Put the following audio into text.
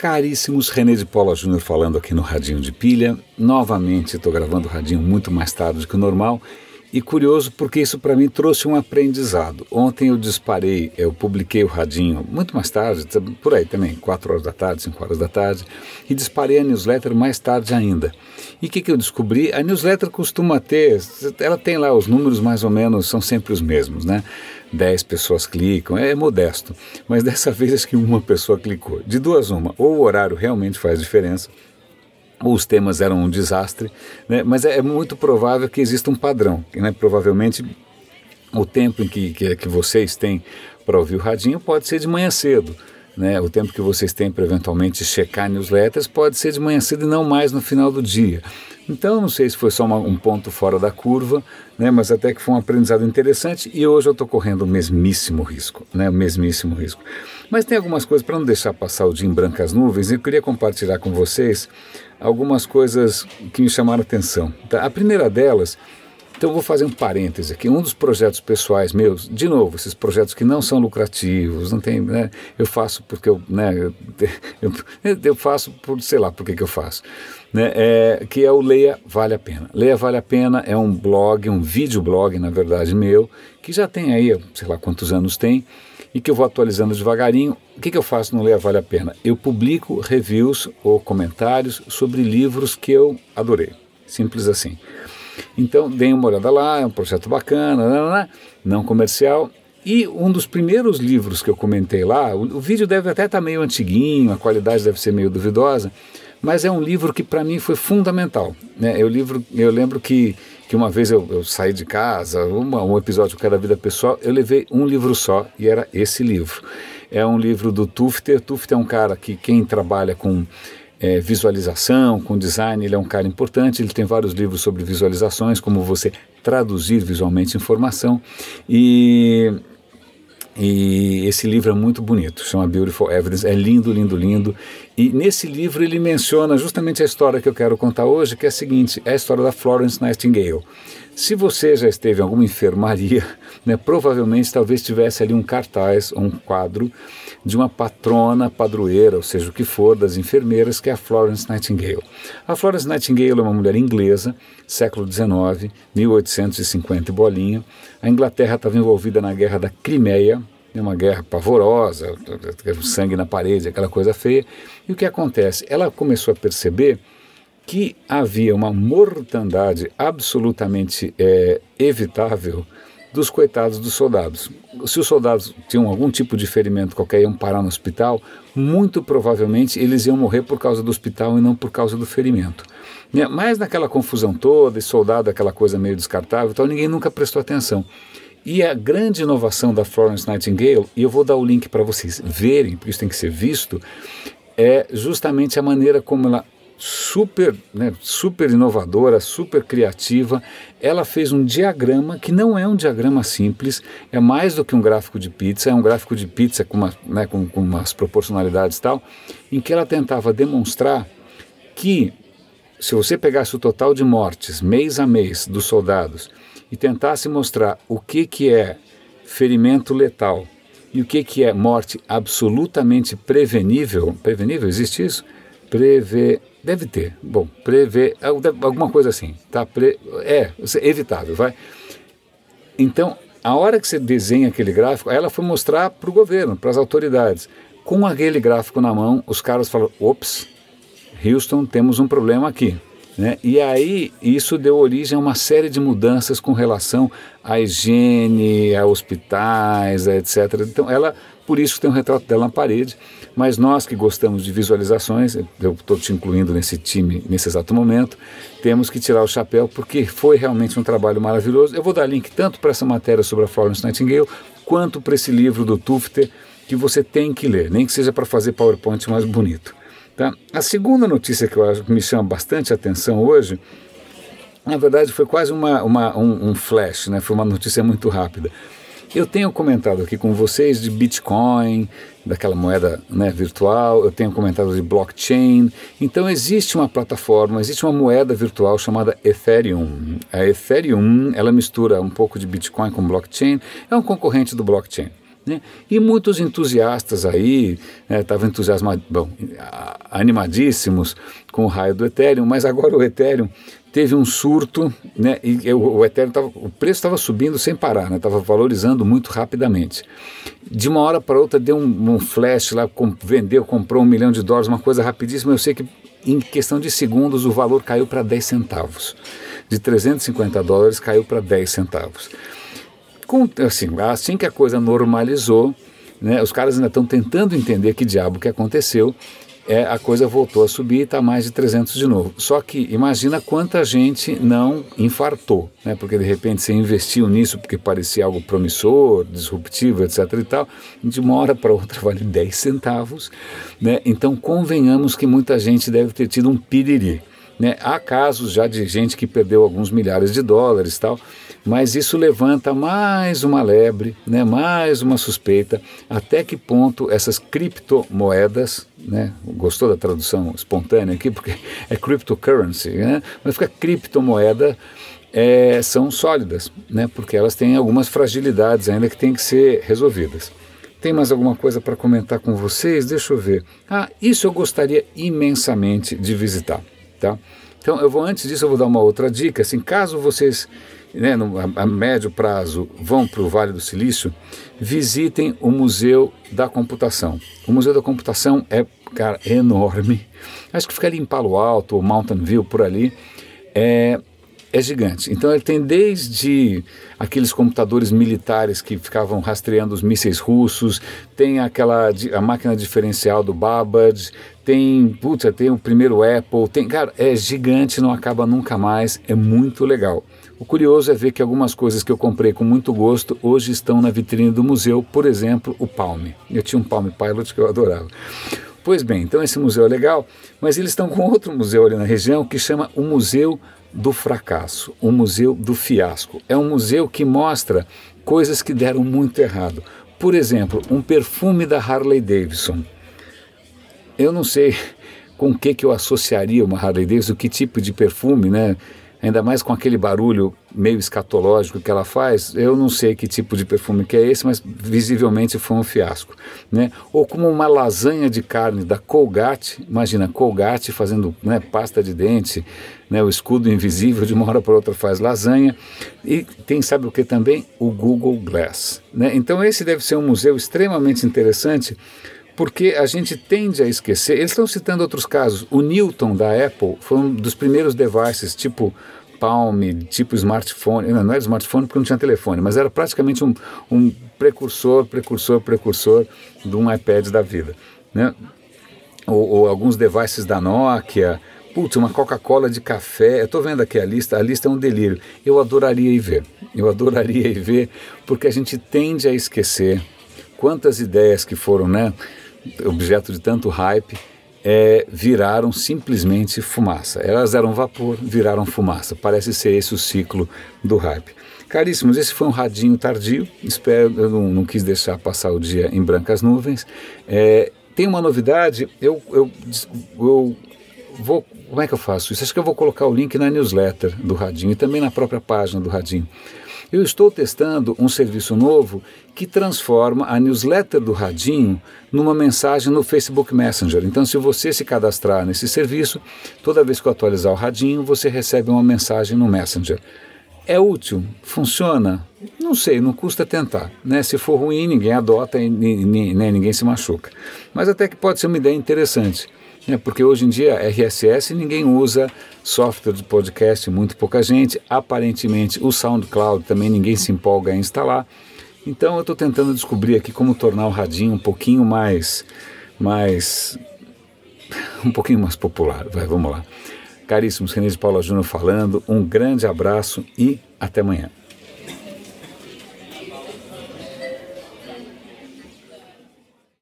Caríssimos, René de Paula Júnior falando aqui no Radinho de Pilha. Novamente estou gravando o Radinho muito mais tarde que o normal e curioso porque isso para mim trouxe um aprendizado. Ontem eu disparei, eu publiquei o Radinho muito mais tarde, por aí também, 4 horas da tarde, 5 horas da tarde, e disparei a newsletter mais tarde ainda. E o que, que eu descobri? A newsletter costuma ter, ela tem lá os números mais ou menos, são sempre os mesmos, né? 10 pessoas clicam, é modesto. Mas dessa vez acho que uma pessoa clicou. De duas, uma, ou o horário realmente faz diferença, os temas eram um desastre, né? mas é, é, muito provável que exista um padrão. Né? Provavelmente o tempo em que, que, que vocês têm para ouvir o radinho pode ser de manhã cedo. Né? O tempo que vocês têm para eventualmente checar newsletters pode ser de manhã cedo e não mais no final do dia. Então, não sei se foi só uma, um ponto fora da curva, né, mas até que foi um aprendizado interessante e hoje eu estou correndo o mesmíssimo risco, né, o mesmíssimo risco. Mas tem algumas coisas, para não deixar passar o dia em brancas nuvens, eu queria compartilhar com vocês algumas coisas que me chamaram a atenção. Tá? A primeira delas então vou fazer um parêntese aqui. Um dos projetos pessoais meus, de novo, esses projetos que não são lucrativos, não tem, né, eu faço porque eu, né, eu, eu faço por, sei lá, por que, que eu faço, né, é, que é o Leia Vale a Pena. Leia Vale a Pena é um blog, um videoblog, na verdade, meu, que já tem aí, sei lá quantos anos tem, e que eu vou atualizando devagarinho. O que, que eu faço no Leia Vale a Pena? Eu publico reviews ou comentários sobre livros que eu adorei. Simples assim. Então, deem uma olhada lá, é um projeto bacana, não, não, não comercial. E um dos primeiros livros que eu comentei lá, o, o vídeo deve até estar tá meio antiguinho, a qualidade deve ser meio duvidosa, mas é um livro que para mim foi fundamental. Né? Eu, livro, eu lembro que, que uma vez eu, eu saí de casa, uma, um episódio era Vida Pessoal, eu levei um livro só e era esse livro. É um livro do Tufter. Tufter é um cara que quem trabalha com é, visualização, com design, ele é um cara importante, ele tem vários livros sobre visualizações, como você traduzir visualmente informação, e, e esse livro é muito bonito, chama Beautiful Evidence, é lindo, lindo, lindo, e nesse livro ele menciona justamente a história que eu quero contar hoje, que é a seguinte, é a história da Florence Nightingale. Se você já esteve em alguma enfermaria, né, provavelmente talvez tivesse ali um cartaz ou um quadro de uma patrona padroeira, ou seja, o que for, das enfermeiras, que é a Florence Nightingale. A Florence Nightingale é uma mulher inglesa, século XIX, 1850 e bolinha. A Inglaterra estava envolvida na Guerra da Crimeia, uma guerra pavorosa, sangue na parede, aquela coisa feia. E o que acontece? Ela começou a perceber que havia uma mortandade absolutamente é, evitável dos coitados dos soldados. Se os soldados tinham algum tipo de ferimento qualquer, iam parar no hospital, muito provavelmente eles iam morrer por causa do hospital e não por causa do ferimento. Né, mas naquela confusão toda, e soldado, aquela coisa meio descartável, então ninguém nunca prestou atenção. E a grande inovação da Florence Nightingale, e eu vou dar o link para vocês verem, porque isso tem que ser visto, é justamente a maneira como ela super, né, super inovadora, super criativa. Ela fez um diagrama que não é um diagrama simples, é mais do que um gráfico de pizza, é um gráfico de pizza com, uma, né, com, com umas proporcionalidades e tal, em que ela tentava demonstrar que se você pegasse o total de mortes mês a mês dos soldados e tentasse mostrar o que, que é ferimento letal e o que, que é morte absolutamente prevenível, prevenível, existe isso? Preve, Deve ter. Bom, prever, alguma coisa assim, tá? Pre, é, evitável, vai. Então, a hora que você desenha aquele gráfico, ela foi mostrar para o governo, para as autoridades. Com aquele gráfico na mão, os caras falaram: ops, Houston, temos um problema aqui. Né? E aí isso deu origem a uma série de mudanças com relação à higiene, a hospitais, etc. Então ela, por isso tem um retrato dela na parede. Mas nós que gostamos de visualizações, eu estou te incluindo nesse time nesse exato momento, temos que tirar o chapéu porque foi realmente um trabalho maravilhoso. Eu vou dar link tanto para essa matéria sobre a Florence Nightingale quanto para esse livro do Tufter que você tem que ler, nem que seja para fazer PowerPoint mais bonito. Tá? A segunda notícia que eu acho que me chama bastante atenção hoje, na verdade foi quase uma, uma um, um flash, né? foi uma notícia muito rápida. Eu tenho comentado aqui com vocês de Bitcoin, daquela moeda né, virtual, eu tenho comentado de blockchain. Então existe uma plataforma, existe uma moeda virtual chamada Ethereum. A Ethereum, ela mistura um pouco de Bitcoin com blockchain, é um concorrente do blockchain. Né? E muitos entusiastas aí estavam né, entusiasmados, animadíssimos com o raio do Ethereum, mas agora o Ethereum teve um surto, né, e o, o Ethereum tava, o preço estava subindo sem parar, estava né, valorizando muito rapidamente. De uma hora para outra deu um, um flash lá, com, vendeu, comprou um milhão de dólares, uma coisa rapidíssima. Eu sei que em questão de segundos o valor caiu para 10 centavos. De 350 dólares caiu para 10 centavos. Com, assim, assim que a coisa normalizou, né, os caras ainda estão tentando entender que diabo que aconteceu é, a coisa voltou a subir e está mais de 300 de novo. Só que imagina quanta gente não infartou, né? porque de repente você investiu nisso porque parecia algo promissor, disruptivo, etc. e tal, de uma hora para outra vale 10 centavos. Né? Então convenhamos que muita gente deve ter tido um piriri. Né? Há casos já de gente que perdeu alguns milhares de dólares tal, mas isso levanta mais uma lebre, né? mais uma suspeita, até que ponto essas criptomoedas, né? gostou da tradução espontânea aqui, porque é cryptocurrency, né? mas fica criptomoeda, é, são sólidas, né? porque elas têm algumas fragilidades ainda que têm que ser resolvidas. Tem mais alguma coisa para comentar com vocês? Deixa eu ver. Ah, isso eu gostaria imensamente de visitar tá? Então, eu vou antes disso eu vou dar uma outra dica, assim, caso vocês, né, a, médio prazo vão para o Vale do Silício, visitem o Museu da Computação. O Museu da Computação é, cara, enorme. Acho que fica ali em Palo Alto ou Mountain View por ali. É, é gigante. Então ele tem desde aqueles computadores militares que ficavam rastreando os mísseis russos, tem aquela a máquina diferencial do Babbage, tem, putz, tem o primeiro Apple, tem, cara, é gigante, não acaba nunca mais, é muito legal. O curioso é ver que algumas coisas que eu comprei com muito gosto hoje estão na vitrine do museu, por exemplo, o Palm. Eu tinha um Palm Pilot que eu adorava. Pois bem, então esse museu é legal, mas eles estão com outro museu ali na região que chama o Museu do fracasso, o museu do fiasco. É um museu que mostra coisas que deram muito errado. Por exemplo, um perfume da Harley Davidson. Eu não sei com que, que eu associaria uma Harley Davidson, que tipo de perfume, né? ainda mais com aquele barulho meio escatológico que ela faz, eu não sei que tipo de perfume que é esse, mas visivelmente foi um fiasco. Né? Ou como uma lasanha de carne da Colgate, imagina, Colgate fazendo né, pasta de dente, né, o escudo invisível, de uma hora para outra faz lasanha, e tem, sabe o que também? O Google Glass. Né? Então esse deve ser um museu extremamente interessante, porque a gente tende a esquecer. Eles estão citando outros casos. O Newton da Apple foi um dos primeiros devices, tipo Palm, tipo smartphone. Não, não era smartphone porque não tinha telefone, mas era praticamente um, um precursor, precursor, precursor de um iPad da vida. Né? Ou, ou alguns devices da Nokia. Putz, uma Coca-Cola de café. Eu estou vendo aqui a lista, a lista é um delírio. Eu adoraria ir ver. Eu adoraria ir ver, porque a gente tende a esquecer quantas ideias que foram, né? objeto de tanto hype, é, viraram simplesmente fumaça. Elas eram vapor, viraram fumaça. Parece ser esse o ciclo do hype. Caríssimos, esse foi um radinho tardio. Espero, eu não, não quis deixar passar o dia em brancas nuvens. É, tem uma novidade, eu, eu, eu vou. Como é que eu faço isso? Acho que eu vou colocar o link na newsletter do Radinho e também na própria página do Radinho. Eu estou testando um serviço novo que transforma a newsletter do Radinho numa mensagem no Facebook Messenger. Então, se você se cadastrar nesse serviço, toda vez que eu atualizar o Radinho, você recebe uma mensagem no Messenger. É útil? Funciona? Não sei, não custa tentar. Né? Se for ruim, ninguém adota e ninguém se machuca. Mas até que pode ser uma ideia interessante? Porque hoje em dia RSS ninguém usa, software de podcast muito pouca gente, aparentemente o SoundCloud também ninguém se empolga em instalar. Então eu estou tentando descobrir aqui como tornar o radinho um pouquinho mais, mais, um pouquinho mais popular. Vai, vamos lá. Caríssimos, René de Paula Júnior falando, um grande abraço e até amanhã.